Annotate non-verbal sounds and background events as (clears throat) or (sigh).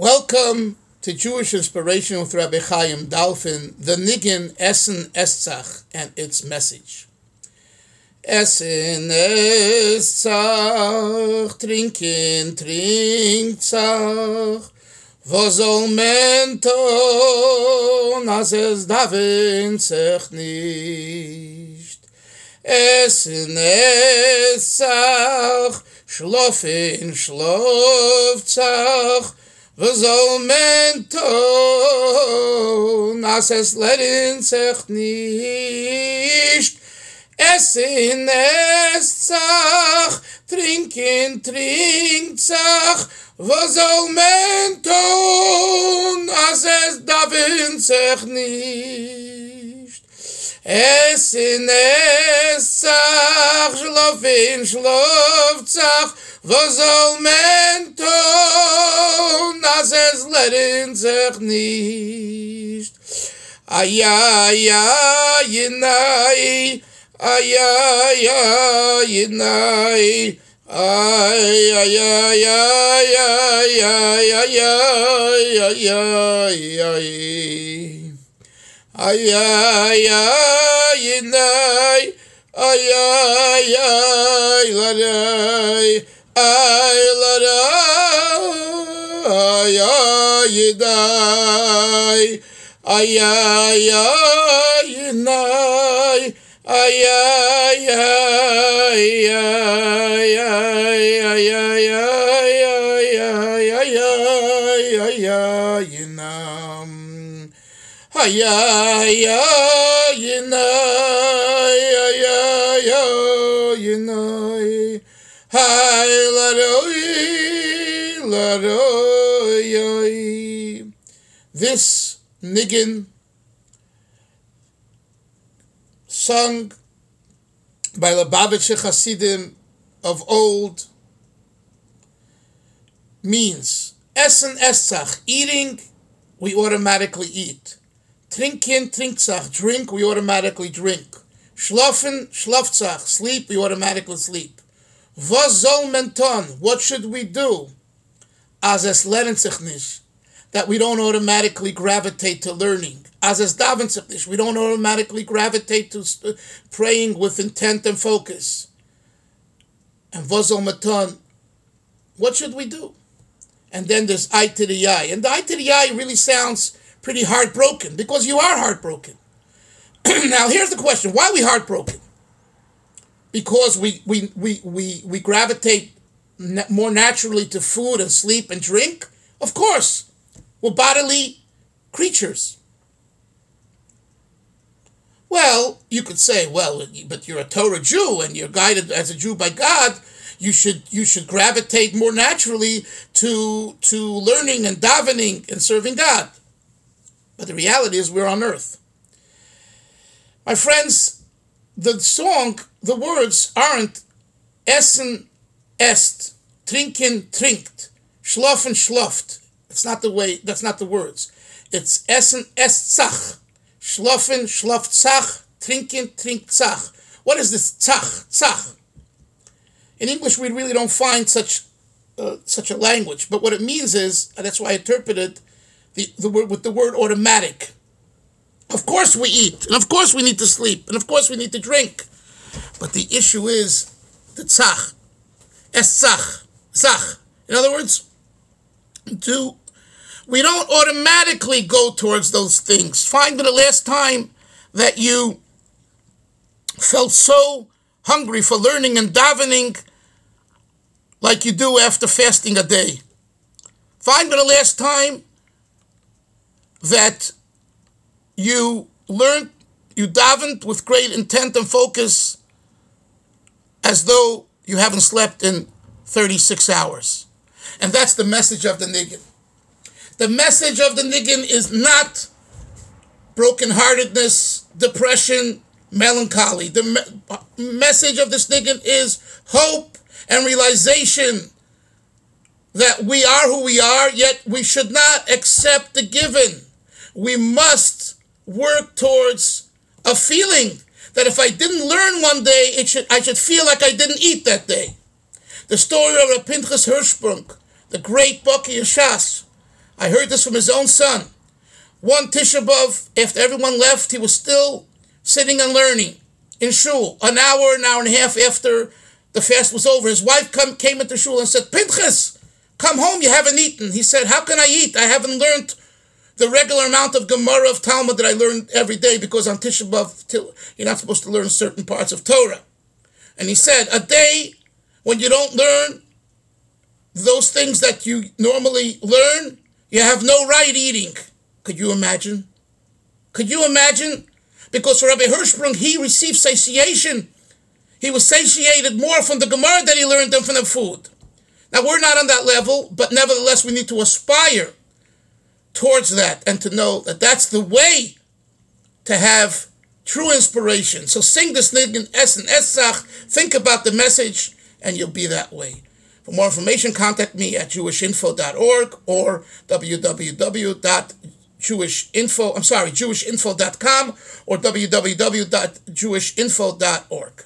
Welcome to Jewish Inspiration with Rabbi Chaim Dalfin, the Niggin Essen Estzach and its message. Essen Estzach, trinken, trinkzach, wo soll men tun, als es daven sich nicht. Essen Estzach, schlofen, schlofzach, wo Wo soll man tun, als es lernt sich nicht? Es in es zach, trinken, trink zach. Wo soll man tun, als es da darfen sich nicht? Es in es zach, schlafen, schlafen zach. Wo soll men tun, as es lerin sich nicht. Ay, ay, ay, ay, ay, ay, ay, ay, ay, ay, ay, ay, ay, ay, ay, ay, ay, Ay, ay, ay, nay, ay, ay, ay, la, ay, ay, la, ay, ay, nay, ay, ay, ay, nay, ay, ay, ay, ay, ay, ay, ay, ay, ay, ay, ay, ay, ay, nam. Ay, ay, ay, nay, ay, ay, ay, nay. This niggin sung by Lubavitcher Hasidim of old means Essen Essach, eating, we automatically eat. Trinken, trinksach, drink, we automatically drink. Schlafen, schlafzach, sleep, we automatically sleep. Was soll? What should we do? As es lernen sich. That we don't automatically gravitate to learning. As es daven sich. We don't automatically gravitate to uh, praying with intent and focus. And was soll? What should we do? And then there's I to the I. And the I to the I really sounds pretty heartbroken because you are heartbroken. (clears throat) now here's the question: Why are we heartbroken? Because we we we we, we gravitate na- more naturally to food and sleep and drink. Of course, we're bodily creatures. Well, you could say, well, but you're a Torah Jew and you're guided as a Jew by God. You should you should gravitate more naturally to to learning and davening and serving God. But the reality is we're on earth. My friends, the song, the words aren't essen, est, trinken, trinkt, schlafen, schlaft. It's not the way, that's not the words. It's essen, est, zach, schlafen, schlaft, zach, trinken, trinkt, zach. What is this zach, zach? In English, we really don't find such uh, such a language, but what it means is, that's why I interpreted the, the word with the word automatic. Of course we eat, and of course we need to sleep, and of course we need to drink. But the issue is the tzach, es tzach, tzach. In other words, do we don't automatically go towards those things. Find the last time that you felt so hungry for learning and davening like you do after fasting a day. Find the last time that you learned, you davened with great intent and focus as though you haven't slept in 36 hours. And that's the message of the niggin. The message of the niggin is not brokenheartedness, depression, melancholy. The me- message of this niggin is hope and realization that we are who we are, yet we should not accept the given. We must work towards a feeling that if I didn't learn one day, it should I should feel like I didn't eat that day. The story of Pinchas Hirschsprung, the great Baki Shas, I heard this from his own son. One Tisha B'Av, after everyone left, he was still sitting and learning in shul. An hour, an hour and a half after the fast was over, his wife come, came into shul and said, Pinchas, come home, you haven't eaten. He said, how can I eat? I haven't learned the regular amount of Gemara of Talmud that I learn every day because on Tisha B'Av, you're not supposed to learn certain parts of Torah. And he said, a day when you don't learn those things that you normally learn, you have no right eating. Could you imagine? Could you imagine? Because for Rabbi Hirschsprung, he received satiation. He was satiated more from the Gemara that he learned than from the food. Now, we're not on that level, but nevertheless, we need to aspire towards that and to know that that's the way to have true inspiration. So sing this nigun Es and Esach, think about the message, and you'll be that way. For more information, contact me at jewishinfo.org or www.jewishinfo, I'm sorry, jewishinfo.com or www.jewishinfo.org.